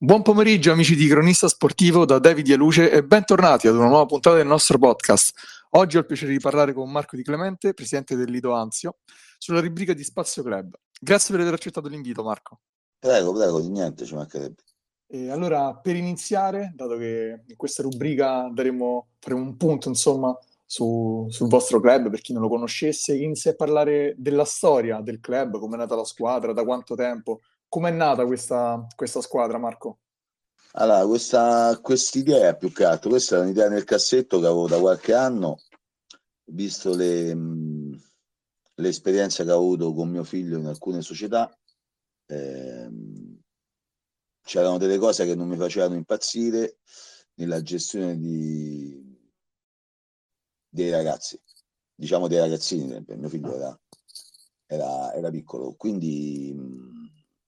Buon pomeriggio amici di Cronista Sportivo da Davide Luce e bentornati ad una nuova puntata del nostro podcast. Oggi ho il piacere di parlare con Marco Di Clemente, presidente del Lido Anzio, sulla rubrica di Spazio Club. Grazie per aver accettato l'invito Marco. Prego, prego, di niente ci mancherebbe. E allora, per iniziare, dato che in questa rubrica daremo, faremo un punto insomma su, sul vostro club, per chi non lo conoscesse, inizia a parlare della storia del club, come è nata la squadra, da quanto tempo, Com'è nata questa, questa squadra, Marco? Allora, questa idea più che altro, questa è un'idea nel cassetto che avevo da qualche anno, visto le, mh, l'esperienza che ho avuto con mio figlio in alcune società. Ehm, c'erano delle cose che non mi facevano impazzire nella gestione di, dei ragazzi, diciamo dei ragazzini, mio figlio era, era, era piccolo, quindi mh,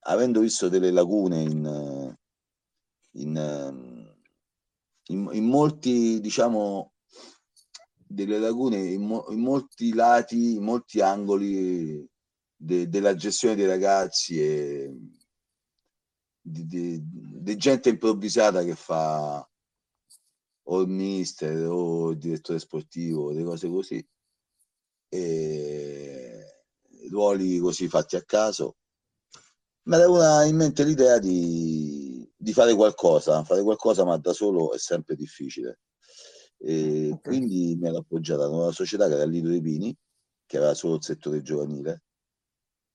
avendo visto delle lacune in, in, in, in molti, diciamo, delle lacune in, mo, molti lati, in molti angoli de, della gestione dei ragazzi e di, gente improvvisata che fa o il mister o il direttore sportivo, delle cose così, e ruoli così fatti a caso mi venuta in mente l'idea di, di, fare qualcosa, fare qualcosa ma da solo è sempre difficile. E okay. Quindi mi ero appoggiata a una società che era Lido dei Pini, che aveva solo il settore giovanile.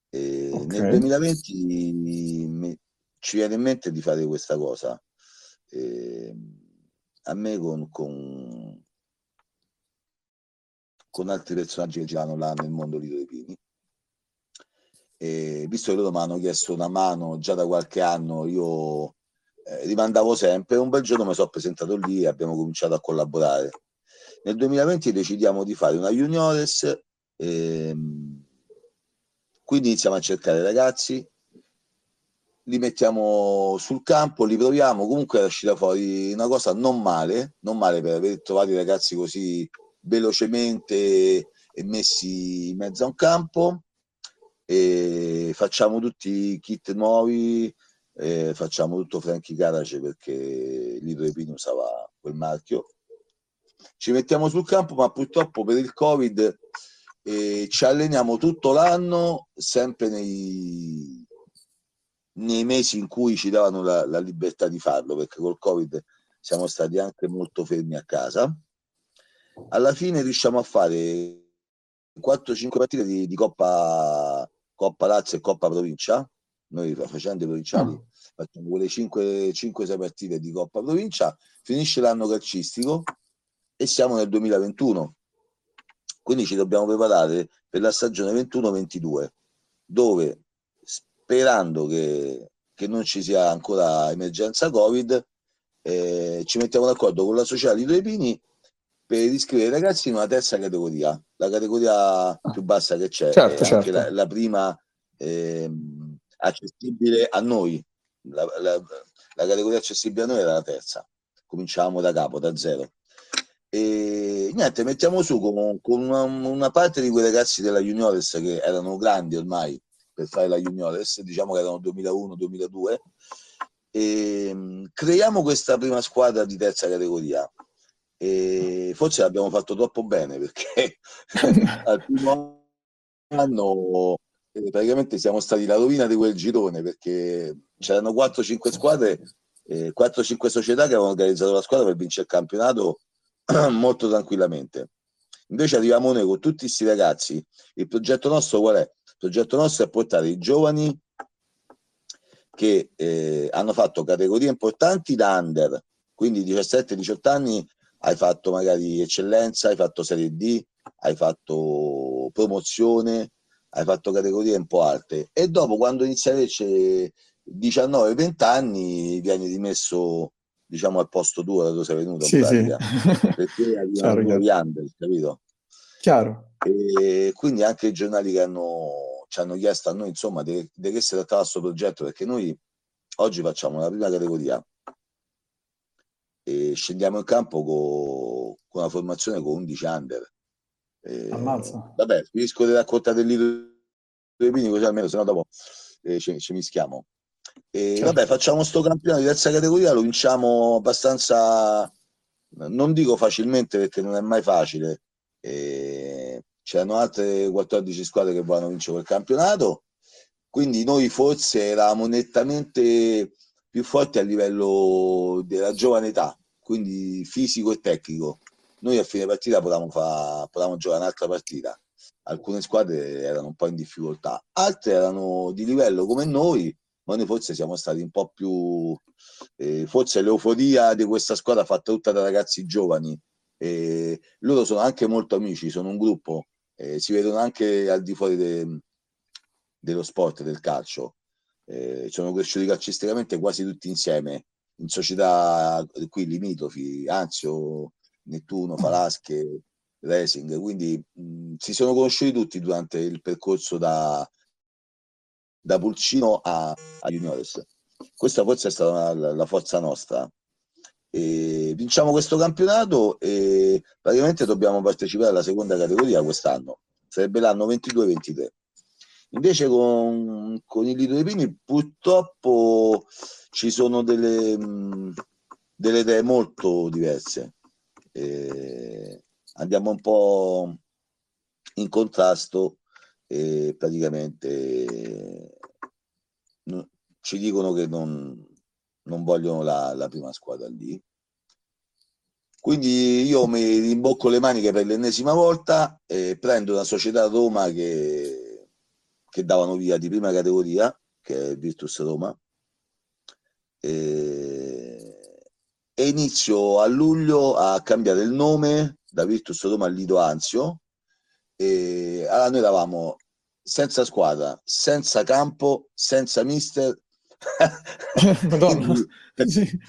E okay. Nel 2020 mi, ci viene in mente di fare questa cosa. E a me con, con, con altri personaggi che giravano là nel mondo Lido dei Pini e visto che loro mi hanno chiesto una mano già da qualche anno, io eh, rimandavo sempre. Un bel giorno mi sono presentato lì e abbiamo cominciato a collaborare. Nel 2020 decidiamo di fare una juniores, ehm, quindi iniziamo a cercare ragazzi, li mettiamo sul campo, li proviamo. Comunque è uscita fuori una cosa non male, non male per aver trovato i ragazzi così velocemente e messi in mezzo a un campo e facciamo tutti i kit nuovi, eh, facciamo tutto Frankie Garage perché Lido Pini usava quel marchio. Ci mettiamo sul campo, ma purtroppo per il Covid eh, ci alleniamo tutto l'anno, sempre nei, nei mesi in cui ci davano la, la libertà di farlo, perché col Covid siamo stati anche molto fermi a casa. Alla fine riusciamo a fare 4-5 partite di, di Coppa Coppa Lazio e Coppa Provincia. Noi facendo i provinciali oh. facciamo quelle 5-6 partite di Coppa Provincia, finisce l'anno calcistico e siamo nel 2021. Quindi ci dobbiamo preparare per la stagione 21-22, dove sperando che, che, non ci sia ancora emergenza Covid, eh, ci mettiamo d'accordo con la società di Due Pini per iscrivere i ragazzi in una terza categoria, la categoria più bassa che c'è, certo, è certo. La, la, prima eh, accessibile a noi, la, la, la, categoria accessibile a noi era la terza, cominciamo da capo, da zero. E niente, mettiamo su con, con una, una, parte di quei ragazzi della Juniores che erano grandi ormai per fare la Juniores, diciamo che erano 2001-2002, e creiamo questa prima squadra di terza categoria e forse l'abbiamo fatto troppo bene perché al primo anno eh, praticamente siamo stati la rovina di quel girone perché c'erano 4-5 squadre, eh, 4-5 società che avevano organizzato la squadra per vincere il campionato molto tranquillamente. Invece arriviamo noi con tutti questi ragazzi. Il progetto nostro qual è? Il progetto nostro è portare i giovani che eh, hanno fatto categorie importanti da under, quindi 17-18 anni hai fatto magari eccellenza, hai fatto serie D, hai fatto promozione, hai fatto categorie un po' alte e dopo quando inizi a invece 19-20 anni vieni rimesso diciamo al posto tuo da dove sei venuto sì, sì. perché arrivano nuovi under, capito? Chiaro. E quindi anche i giornali che hanno, ci hanno chiesto a noi insomma di, di che si trattava questo progetto perché noi oggi facciamo la prima categoria e scendiamo in campo con, con una formazione con 11 under. E, Ammazza. Vabbè, finisco di raccontare il libro dei Pini così almeno, se no dopo eh, ci, ci mischiamo. E certo. vabbè, facciamo sto campionato di terza categoria, lo vinciamo abbastanza, non dico facilmente perché non è mai facile. E c'erano altre 14 squadre che volevano vincere quel campionato, quindi noi forse eravamo nettamente più forti a livello della giovane età, quindi fisico e tecnico. Noi a fine partita potevamo, fa, potevamo giocare un'altra partita. Alcune squadre erano un po' in difficoltà, altre erano di livello come noi, ma noi forse siamo stati un po' più... Eh, forse l'euforia di questa squadra fatta tutta da ragazzi giovani. Eh, loro sono anche molto amici, sono un gruppo, eh, si vedono anche al di fuori de, dello sport, del calcio. Eh, sono cresciuti calcisticamente quasi tutti insieme, in società qui limitrofi, Anzio, Nettuno, Falasche, Racing, quindi mh, si sono conosciuti tutti durante il percorso da, da Pulcino a, a Juniores. Questa forse è stata la, la forza nostra. E vinciamo questo campionato e praticamente dobbiamo partecipare alla seconda categoria quest'anno. Sarebbe l'anno 22-23. Invece con, con il Lido dei Pini purtroppo ci sono delle, delle idee molto diverse. E andiamo un po' in contrasto e praticamente ci dicono che non, non vogliono la, la, prima squadra lì. Quindi io mi rimbocco le maniche per l'ennesima volta e prendo una società Roma che, che davano via di prima categoria, che è Virtus Roma, e, e inizio a luglio a cambiare il nome da Virtus Roma a Lido Anzio. E allora noi eravamo senza squadra, senza campo, senza mister. Quindi,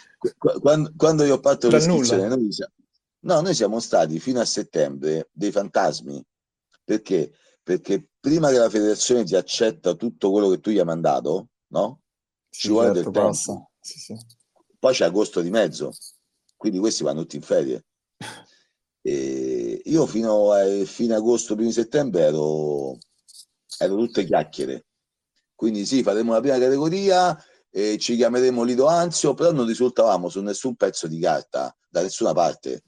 quando, quando, io ho fatto l'iscrizione, noi siamo, no, noi siamo stati fino a settembre dei fantasmi. Perché? Perché prima che la federazione ti accetta tutto quello che tu gli hai mandato, no? Ci vuole certo, del tempo. Sì, sì. Poi c'è agosto di mezzo, quindi questi vanno tutti in ferie. E io fino a fine agosto, primo settembre ero, ero tutte chiacchiere. Quindi sì, faremo la prima categoria e ci chiameremo Lido Anzio, però non risultavamo su nessun pezzo di carta da nessuna parte.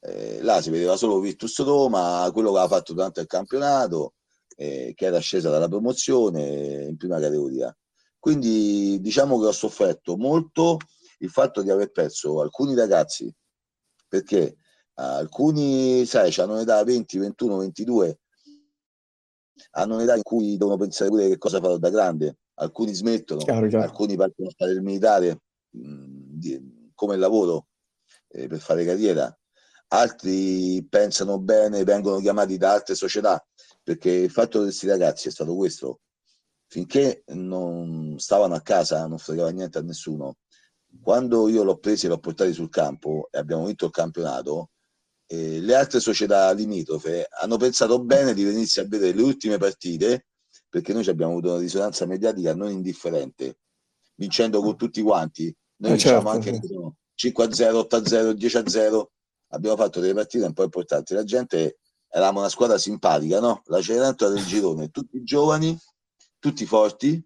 Eh, là si vedeva solo Virtus Roma, quello che aveva fatto durante il campionato, eh, che era scesa dalla promozione in prima categoria. Quindi diciamo che ho sofferto molto il fatto di aver perso alcuni ragazzi, perché alcuni, sai, hanno un'età 20, 21, 22, hanno un'età in cui devono pensare pure che cosa farò da grande, alcuni smettono, chiaro, chiaro. alcuni partono a fare il militare mh, di, come lavoro eh, per fare carriera, altri pensano bene, vengono chiamati da altre società, perché il fatto di questi ragazzi è stato questo, finché non stavano a casa, non fregava niente a nessuno. Quando io l'ho preso e l'ho portato sul campo e abbiamo vinto il campionato, eh, le altre società limitrofe hanno pensato bene di venirsi a vedere le ultime partite perché noi abbiamo avuto una risonanza mediatica non indifferente, vincendo con tutti quanti. Noi eh vinciamo certo, anche sì. 5-0, 8-0, 10-0. Abbiamo fatto delle partite un po' importanti. La gente eravamo una squadra simpatica, no? La Cenerentola del girone, tutti giovani, tutti forti.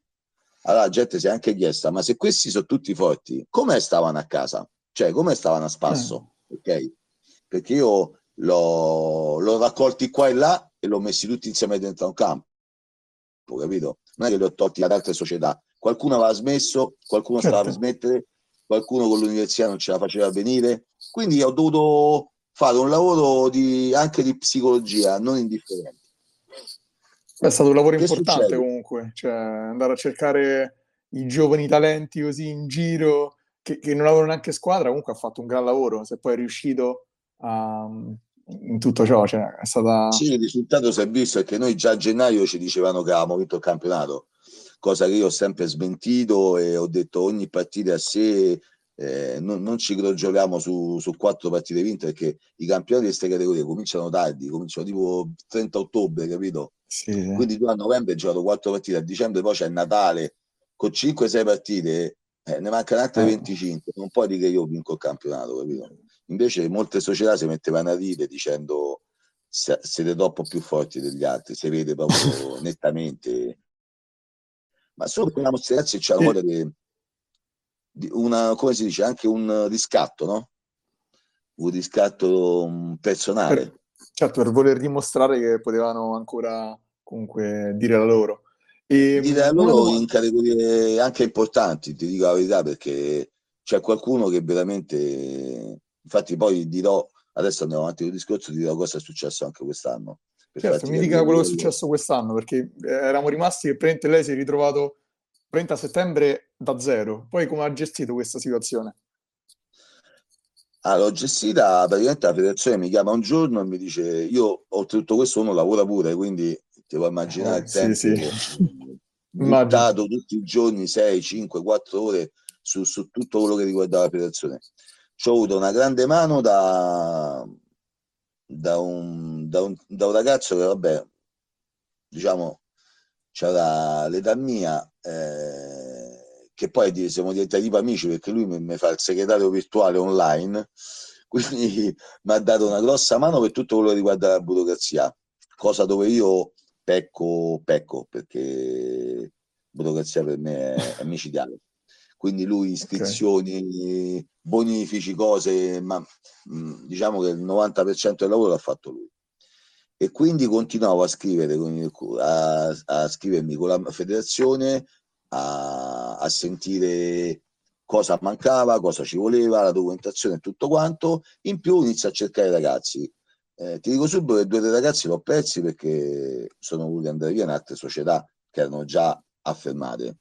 Allora la gente si è anche chiesta, ma se questi sono tutti forti, come stavano a casa? Cioè, come stavano a spasso? Mm. Ok? Perché io l'ho, l'ho raccolti qua e là e l'ho messi tutti insieme dentro un campo, capito? Non è che li ho tolti ad altre società. Qualcuno aveva smesso, qualcuno certo. stava per smettere, qualcuno con l'università non ce la faceva venire. Quindi ho dovuto fare un lavoro di, anche di psicologia non indifferente. È stato un lavoro che importante succede? comunque, cioè andare a cercare i giovani talenti così in giro che, che, non avevano neanche squadra, comunque ha fatto un gran lavoro, se poi è riuscito a, in tutto ciò, cioè è stata... Sì, il risultato si è visto è che noi già a gennaio ci dicevano che avevamo vinto il campionato, cosa che io ho sempre smentito e ho detto ogni partita a sé eh, non, non, ci crogioliamo su, su, quattro partite vinte perché i campionati di queste categorie cominciano tardi, cominciano tipo 30 ottobre, capito? Sì. Quindi tu a novembre hai giocato quattro partite, a dicembre poi c'è Natale con 5-6 partite, eh, ne mancano altre eh. 25, non puoi dire che io vinco il campionato, capito? Invece molte società si mettevano a ridere dicendo siete troppo più forti degli altri, si vede proprio nettamente. Ma solo perché la ragazzi c'è una voglia di una, come si dice, anche un riscatto, no? Un riscatto mm, personale. Per, certo, per voler dimostrare che potevano ancora comunque dire la loro. E, dire la loro in categorie anche importanti, ti dico la verità, perché c'è qualcuno che veramente... Infatti poi dirò, adesso andiamo avanti con il discorso, dirò cosa è successo anche quest'anno. Certo, mi dica quello che è successo quest'anno, perché eh, eravamo rimasti che praticamente lei si è ritrovato a settembre da zero. Poi come ha gestito questa situazione? Ah, l'ho gestita praticamente la federazione mi chiama un giorno e mi dice io oltretutto questo uno lavora pure, quindi ti puoi immaginare eh, il tempo. Sì, sì. buttato tutti i giorni 6, 5, 4 ore su, su tutto quello che riguardava la federazione. Ci ho avuto una grande mano da, da, un, da, un, da un ragazzo che vabbè, diciamo, c'era l'età mia, eh, che poi siamo diventati tipo amici perché lui mi, mi fa il segretario virtuale online, quindi mi ha dato una grossa mano per tutto quello che riguarda la burocrazia, cosa dove io pecco, pecco perché burocrazia per me è, è micidiale. Quindi lui iscrizioni, okay. bonifici, cose, ma mh, diciamo che il 90% del lavoro l'ha fatto lui. E quindi continuavo a scrivere, a, a scrivermi con la federazione, a, a sentire cosa mancava, cosa ci voleva, la documentazione e tutto quanto. In più inizio a cercare ragazzi. Eh, ti dico subito che due dei ragazzi l'ho persi perché sono voluti andare via in altre società che erano già affermate,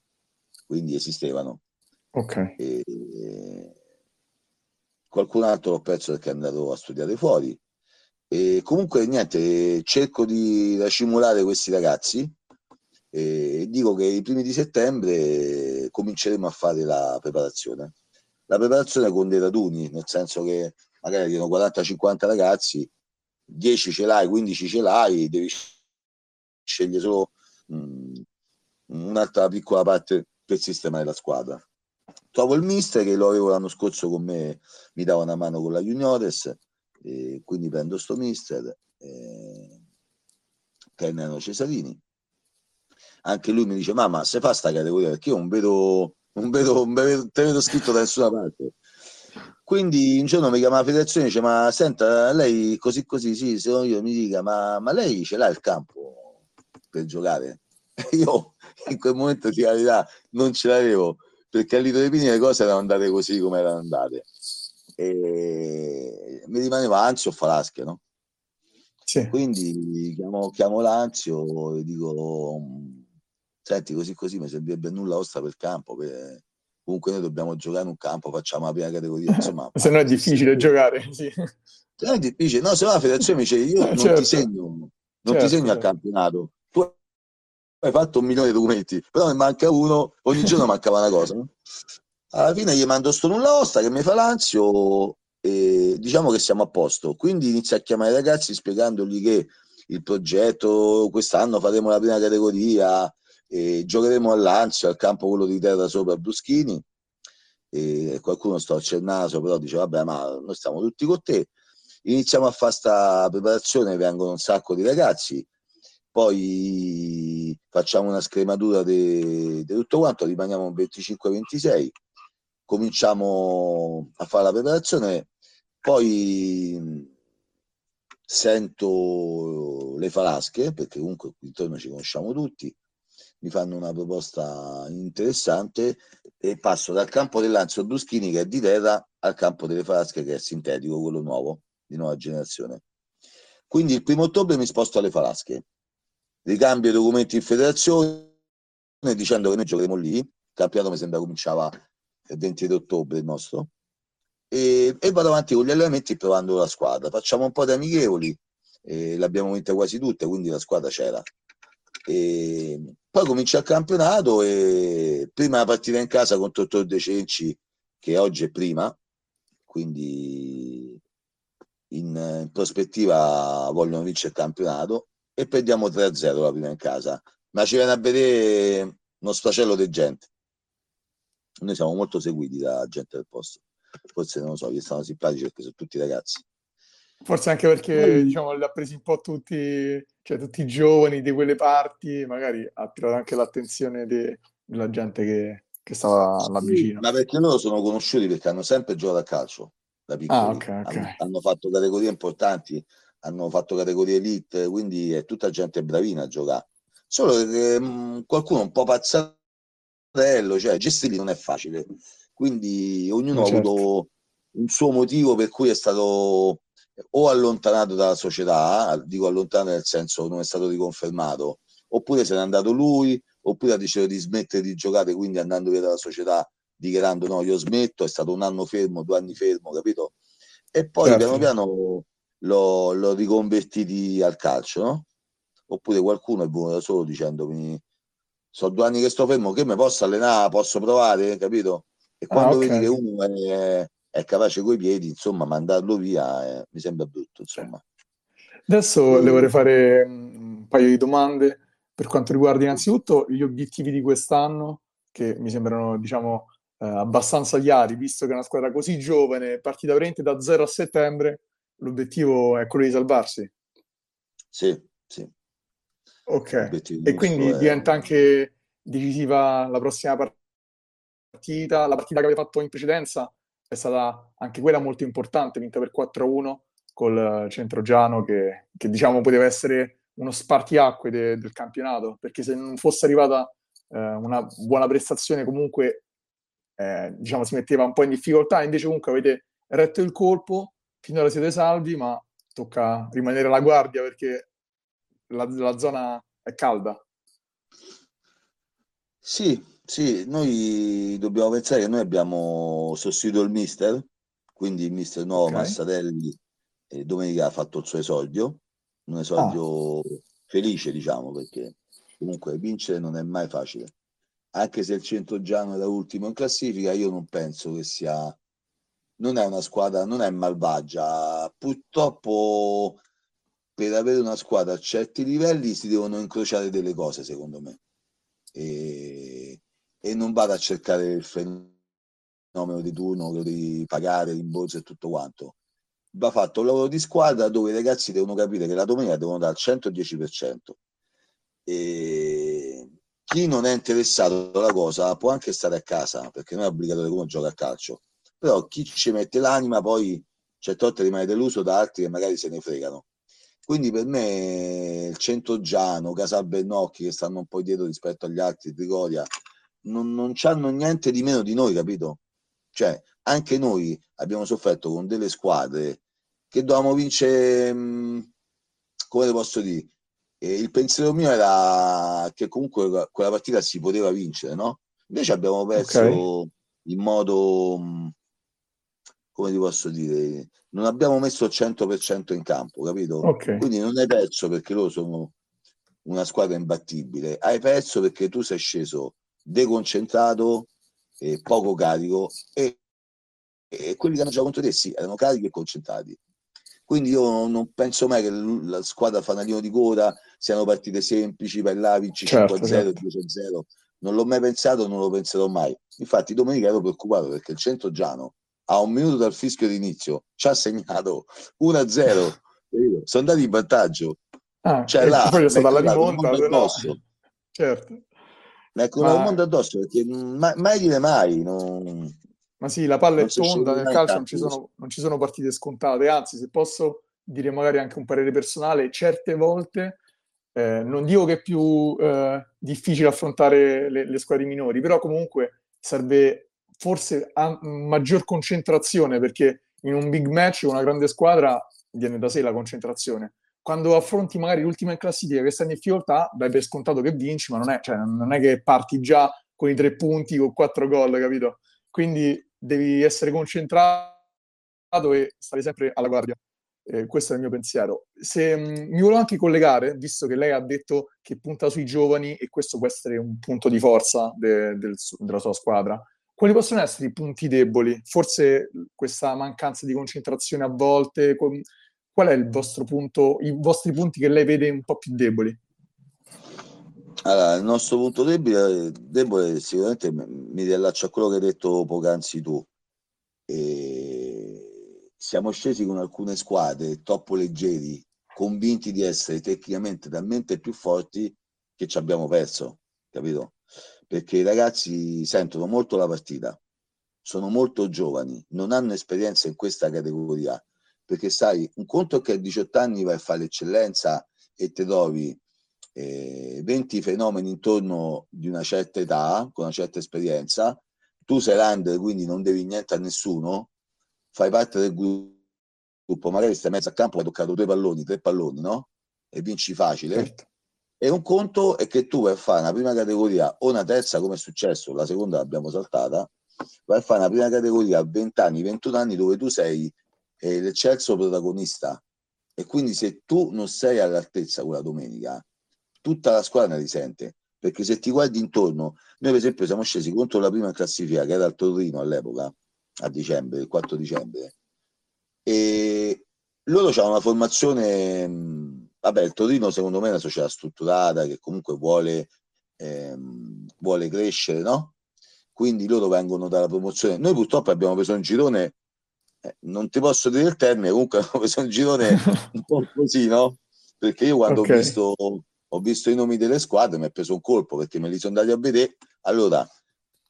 quindi esistevano. Ok. E, qualcun altro l'ho perso perché è andato a studiare fuori. E comunque niente, cerco di racimolare questi ragazzi e dico che i primi di settembre cominceremo a fare la preparazione. La preparazione con dei raduni, nel senso che magari dicono 40-50 ragazzi, 10 ce l'hai, 15 ce l'hai, devi scegliere solo mh, mm, un'altra piccola parte per sistemare la squadra. Trovo il mister che lo avevo l'anno scorso con me, mi dava una mano con la Juniores, e quindi prendo sto mister, eh, Cesarini. Anche lui mi dice, mamma, se fa sta categoria, perché io non vedo, non vedo, non vedo, te vedo scritto da nessuna parte. Quindi un giorno mi chiama la federazione e dice, ma senta, lei così così, sì, se no io mi dica, ma, ma lei ce l'ha il campo per giocare? io in quel momento di realtà non ce l'avevo perché a Lido dei Pini le cose erano andate così come erano andate e mi rimaneva Anzio o Falasche no? Sì. quindi chiamo, chiamo l'Anzio e dico senti così così mi servirebbe nulla osta per il campo per... comunque noi dobbiamo giocare in un campo facciamo la prima categoria insomma se no è difficile giocare sì. se no è difficile no se no la federazione mi dice io non certo. ti segno non certo, ti segno certo. al campionato tu hai fatto un milione di documenti, però ne manca uno, ogni giorno mancava una cosa. No? Alla fine gli mando sto nulla osta che mi fa l'anzio diciamo che siamo a posto. Quindi inizio a chiamare i ragazzi spiegandogli che il progetto quest'anno faremo la prima categoria e giocheremo all'Anzio, al campo quello di terra sopra Bruschini. E qualcuno al naso, però dice vabbè ma noi stiamo tutti con te. Iniziamo a fare questa preparazione, vengono un sacco di ragazzi poi facciamo una scrematura di tutto quanto, rimaniamo 25-26, cominciamo a fare la preparazione, poi sento le falasche, perché comunque qui intorno ci conosciamo tutti, mi fanno una proposta interessante e passo dal campo dell'Anzio Bruschini che è di terra al campo delle falasche che è sintetico, quello nuovo, di nuova generazione. Quindi il primo ottobre mi sposto alle falasche ricambio i documenti in federazione dicendo che noi giocheremo lì. Il campionato mi sembra cominciava il 20 ottobre il nostro. E, e, vado avanti con gli allenamenti provando la squadra. Facciamo un po' di amichevoli, eh, l'abbiamo vinta quasi tutte, quindi la squadra c'era. E poi comincia il campionato e prima partita in casa contro Tor De Cenci, che oggi è prima, quindi in, in prospettiva vogliono vincere il campionato e perdiamo 3-0 la prima in casa. Ma ci viene a vedere uno sfracello di gente. Noi siamo molto seguiti da gente del posto. Forse non lo so, gli stanno simpatici perché sono tutti ragazzi. Forse anche perché mm. diciamo, li ha presi un po' tutti, cioè tutti i giovani di quelle parti, magari ha attirato anche l'attenzione de- della gente che, che stava là vicino. Ma perché loro sono conosciuti perché hanno sempre giocato a calcio da piccoli. Ah, okay, okay. Hanno, hanno, fatto categorie importanti, hanno fatto categorie elite, quindi è tutta gente bravina a giocare. Solo che mh, mm, qualcuno un po' pazzarello, cioè gestirli non è facile. Quindi ognuno certo. ha avuto un suo motivo per cui è stato o allontanato dalla società, dico allontanato nel senso non è stato riconfermato, oppure se n'è andato lui, oppure ha deciso di smettere di giocare, quindi andando via dalla società, dichiarando no, io smetto, è stato un anno fermo, due anni fermo, capito? E poi certo. piano piano l'ho, l'ho riconvertiti al calcio, no? Oppure qualcuno è venuto da solo dicendomi sono due anni che sto fermo, che mi posso allenare, posso provare, capito? E quando ah, okay. vedi che uno è, è capace coi piedi, insomma, mandarlo via eh, mi sembra brutto, insomma. Adesso le vorrei fare un paio di domande per quanto riguarda innanzitutto gli obiettivi di quest'anno, che mi sembrano, diciamo, eh, abbastanza chiari, visto che è una squadra così giovane, partita veramente da 0 a settembre, l'obiettivo è quello di salvarsi. Sì, sì. Ok, e quindi è... diventa anche decisiva la prossima partita, la partita che avete fatto in precedenza è stata anche quella molto importante, vinta per 4-1 col Centrogiano che, che diciamo poteva essere uno spartiacque de, del campionato, perché se non fosse arrivata eh, una buona prestazione comunque eh, diciamo si metteva un po' in difficoltà, invece comunque avete retto il colpo, finora siete salvi, ma tocca rimanere alla guardia perché la, la zona è calda. Sì, sì, noi dobbiamo pensare che noi abbiamo sostituito il mister, quindi il mister nuovo okay. Massatelli e domenica ha fatto il suo esordio, un esordio ah. felice diciamo perché comunque vincere non è mai facile. Anche se il Centrogiano era ultimo in classifica, io non penso che sia non è una squadra, non è malvagia. Purtroppo per avere una squadra a certi livelli si devono incrociare delle cose, secondo me. E e non vado a cercare il fenomeno di turno, di pagare rimborso e tutto quanto. Va fatto un lavoro di squadra dove i ragazzi devono capire che la domenica devono dare il 110%. E chi non è interessato alla cosa può anche stare a casa perché non è obbligatorio che uno gioca a calcio. Però chi ci mette l'anima poi certe volte rimane deluso da altri che magari se ne fregano. Quindi per me il Centogiano, Casalbernocchi che stanno un po' dietro rispetto agli altri, Trigoria, non, non hanno niente di meno di noi, capito? Cioè, anche noi abbiamo sofferto con delle squadre che dovevamo vincere, mh, come posso dire? E il pensiero mio era che comunque quella partita si poteva vincere, no? Invece abbiamo perso okay. in modo, come ti posso dire, non abbiamo messo il 100% in campo, capito? Okay. Quindi non hai perso perché loro sono una squadra imbattibile, hai perso perché tu sei sceso deconcentrato, e poco carico e, e, quelli che hanno giocato contro te sì, erano carichi e concentrati. Quindi io non penso mai che la squadra fanalino di coda siano partite semplici, per là vinci certo, 5-0, certo. 2-0. Non l'ho mai pensato, non lo penserò mai. Infatti domenica ero preoccupato perché il Centro Giano a un minuto dal fischio d'inizio ci ha segnato 1-0. Sono andati in vantaggio. Ah, cioè, là, poi è stata la rimonta, no. certo. Ecco, Ma... un mondo addosso perché mai, mai dire mai. Non... Ma sì, la palla è tonda, nel calcio non ci, sono, non ci, sono, partite scontate, anzi, se posso dire magari anche un parere personale, certe volte eh, non dico che è più eh, difficile affrontare le, le, squadre minori, però comunque serve forse a, maggior concentrazione perché in un big match con una grande squadra viene da sé la concentrazione quando affronti magari l'ultima in classifica che sta in difficoltà, dai per scontato che vinci, ma non è, cioè, non è che parti già con i tre punti, con quattro gol, capito? Quindi devi essere concentrato e stare sempre alla guardia. Eh, questo è il mio pensiero. Se, mh, mm, mi volevo anche collegare, visto che lei ha detto che punta sui giovani e questo può essere un punto di forza de, del, della sua squadra, quali possono essere i punti deboli? Forse questa mancanza di concentrazione a volte, con, qual è il vostro punto, i vostri punti che lei vede un po' più deboli? Allora, il nostro punto debole, debole sicuramente mi riallaccio a quello che hai detto poc'anzi tu. E siamo scesi con alcune squadre troppo leggeri, convinti di essere tecnicamente talmente più forti che ci abbiamo perso, capito? perché i ragazzi sentono molto la partita, sono molto giovani, non hanno esperienza in questa categoria, perché sai, un conto è che a 18 anni vai a fare l'eccellenza e ti trovi eh, 20 fenomeni intorno di una certa età, con una certa esperienza, tu sei l'under, quindi non devi niente a nessuno, fai parte del gruppo, magari stai mezzo a campo, hai toccato due palloni, tre palloni, no? E vinci facile. Certo. E un conto è che tu vai a fare una prima categoria o una terza, come è successo, la seconda l'abbiamo saltata, vai a fare una prima categoria a 20 anni, 21 anni, dove tu sei eh, l'eccelso protagonista. E quindi se tu non sei all'altezza quella domenica, tutta la squadra ne risente. Perché se ti guardi intorno, noi per esempio siamo scesi contro la prima classifica, che era il Torino all'epoca, a dicembre, il 4 dicembre, e loro hanno una formazione, vabbè, il Torino secondo me è una società strutturata che comunque vuole, ehm, vuole crescere, no? Quindi loro vengono dalla promozione. Noi purtroppo abbiamo preso un girone, non ti posso dire il termine, comunque abbiamo preso un girone un po' così, no? Perché io quando okay. ho, visto, ho visto i nomi delle squadre mi è preso un colpo perché me li sono andati a vedere. Allora,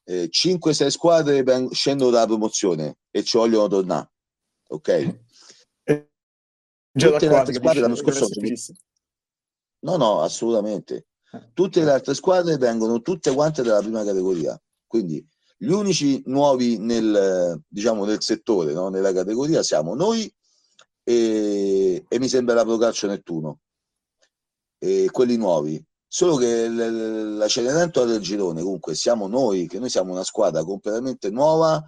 eh, 5-6 squadre scendono dalla promozione e ci vogliono tornare ok? Eh, già Tutte le altre squadre l'anno scorso No, no, assolutamente. Eh. Tutte le altre squadre vengono tutte quante dalla prima categoria. Quindi gli unici nuovi nel, diciamo, nel settore, no? nella categoria, siamo noi e, e mi sembra la Procalcio Nettuno. E quelli nuovi. Solo che la Cenerentola del girone, comunque, siamo noi, che noi siamo una squadra completamente nuova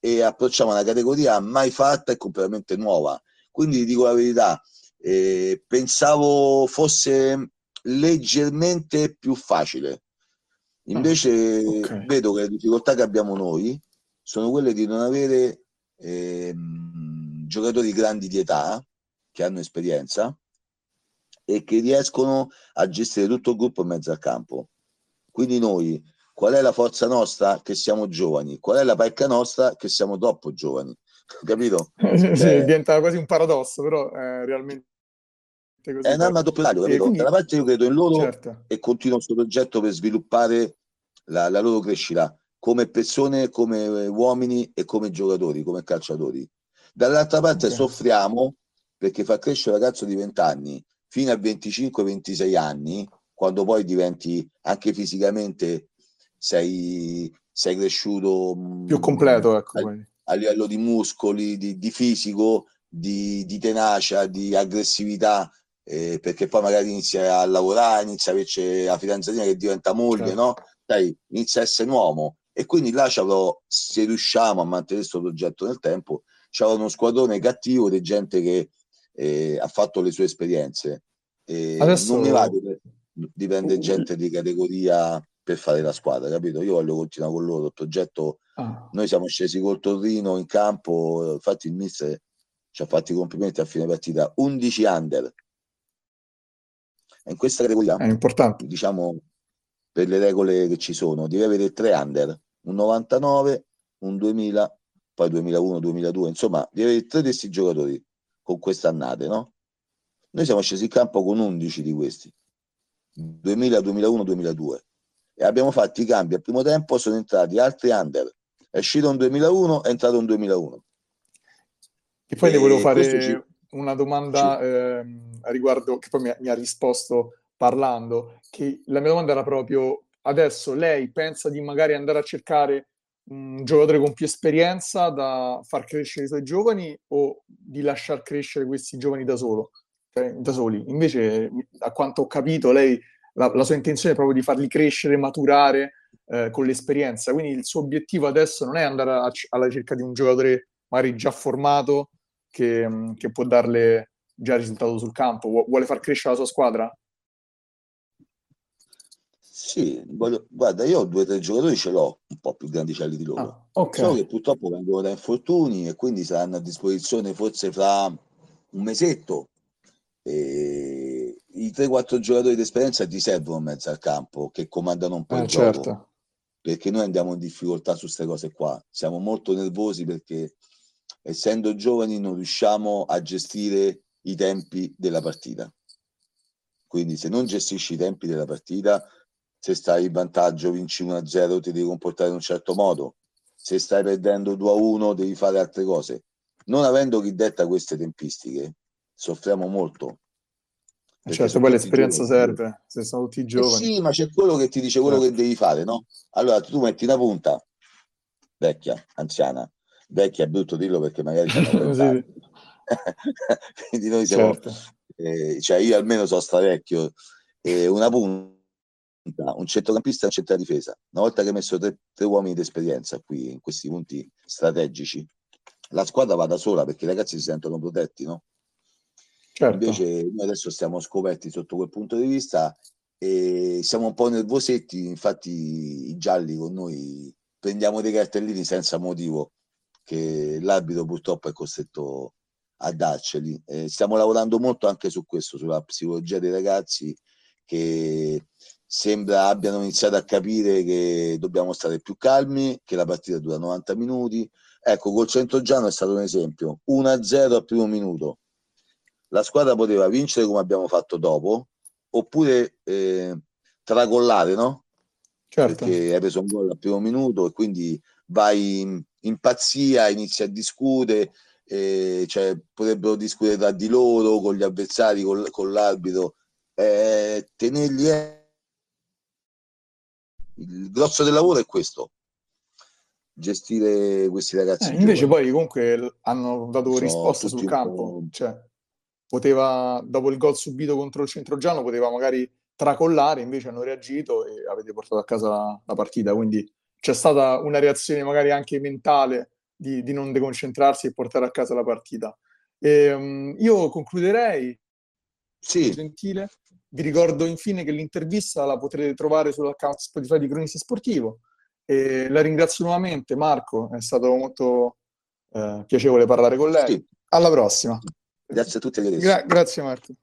e approcciamo una categoria mai fatta e completamente nuova. Quindi dico la verità, eh, pensavo fosse leggermente più facile. Invece ah, okay. vedo che le difficoltà che abbiamo noi sono quelle di non avere eh, giocatori grandi di età che hanno esperienza e che riescono a gestire tutto il gruppo in mezzo al campo. Quindi noi Qual è la forza nostra? Che siamo giovani. Qual è la pecca nostra? Che siamo troppo giovani. Capito? sì, eh, diventa quasi un paradosso, però è realmente È un'arma a doppio taglio, capito? Quindi, da una parte io credo in loro certo. e continuo questo progetto per sviluppare la, la loro crescita come persone, come uomini e come giocatori, come calciatori. Dall'altra parte okay. soffriamo perché fa crescere un ragazzo di 20 anni fino a 25-26 anni, quando poi diventi anche fisicamente sei, sei cresciuto mm, più completo ecco, a, a, livello di muscoli, di, di fisico, di, di, tenacia, di aggressività, eh, perché poi magari inizia a lavorare, inizia a avere la fidanzatina che diventa moglie, certo. no? Dai, inizia a essere un uomo e quindi là avrò, se riusciamo a mantenere questo progetto nel tempo, c'è uno squadrone cattivo di gente che eh, ha fatto le sue esperienze. E Adesso... Non mi va dipende gente di categoria per fare la squadra, capito? Io voglio continuare con loro, il progetto, ah. noi siamo scesi col Torino in campo, infatti il mister ci ha fatto i complimenti a fine partita, 11 under. In questa categoria, è importante. diciamo, per le regole che ci sono, devi avere tre under, un 99, un 2000, poi 2001, 2002, insomma, devi avere tre di questi giocatori con queste annate, no? Noi siamo scesi in campo con 11 di questi, 2000, 2001, 2002 e abbiamo fatto i cambi al primo tempo, sono entrati altri under. È uscito un 2001, è entrato un 2001. E poi e le volevo fare ci... una domanda eh, a riguardo, che poi mi ha, mi ha risposto parlando, che la mia domanda era proprio adesso lei pensa di magari andare a cercare un giocatore con più esperienza da far crescere i suoi giovani o di lasciar crescere questi giovani da solo? Cioè, da soli. Invece, a quanto ho capito, lei la, la, sua intenzione è proprio di farli crescere, maturare eh, con l'esperienza. Quindi il suo obiettivo adesso non è andare a, alla ricerca di un giocatore magari già formato che, che può darle già risultato sul campo, vuole far crescere la sua squadra? Sì, voglio, guarda, io ho due o tre giocatori ce l'ho un po' più grandicelli di loro. Ah, okay. Solo che purtroppo vengono da infortuni e quindi saranno a disposizione forse fra un mesetto. E i 3-4 giocatori di esperienza ti servono in mezzo al campo che comandano un po' eh, il certo. gioco perché noi andiamo in difficoltà su queste cose qua siamo molto nervosi perché essendo giovani non riusciamo a gestire i tempi della partita quindi se non gestisci i tempi della partita se stai in vantaggio vinci 1-0 ti devi comportare in un certo modo, se stai perdendo 2-1 devi fare altre cose. Non avendo chi detta queste tempistiche, soffriamo molto. Certo, poi l'esperienza giovani. serve, se sono tutti giovani. Eh sì, ma c'è quello che ti dice quello certo. che devi fare, no? Allora tu metti una punta, vecchia, anziana, vecchia è brutto dirlo perché magari c'è una Quindi noi siamo, certo. eh, cioè io almeno sono stravecchio, eh, una punta un centrocampista e un centro difesa. Una volta che hai messo tre, tre uomini di esperienza qui in questi punti strategici, la squadra va da sola perché i ragazzi si sentono protetti, no? Certo. Invece noi adesso stiamo scoperti sotto quel punto di vista e siamo un po' nervosetti, infatti i gialli con noi prendiamo dei cartellini senza motivo che l'arbitro purtroppo è costretto a darceli. Eh, stiamo lavorando molto anche su questo, sulla psicologia dei ragazzi che sembra abbiano iniziato a capire che dobbiamo stare più calmi, che la partita dura 90 minuti. Ecco, col Centrogiano è stato un esempio, 1-0 al primo minuto. La squadra poteva vincere come abbiamo fatto dopo, oppure eh, tracollare, no? Certo. Perché hai preso un gol al primo minuto e quindi vai in, in pazzia, inizi a discutere, eh, cioè potrebbero discutere tra di loro, con gli avversari, con, con l'arbitro. Eh, tenerli il grosso del lavoro è questo. Gestire questi ragazzi eh, invece poi comunque hanno dato risposte sul campo cioè, poteva dopo il gol subito contro il centrogiano poteva magari tracollare invece hanno reagito e avete portato a casa la, la partita quindi c'è stata una reazione magari anche mentale di, di non deconcentrarsi e portare a casa la partita e, um, io concluderei sì. gentile vi ricordo infine che l'intervista la potrete trovare sull'account Spotify di Cronista Sportivo. E la ringrazio nuovamente, Marco, è stato molto eh, piacevole parlare con lei. Sì. Alla prossima. Grazie a tutti. Gra- grazie Marco.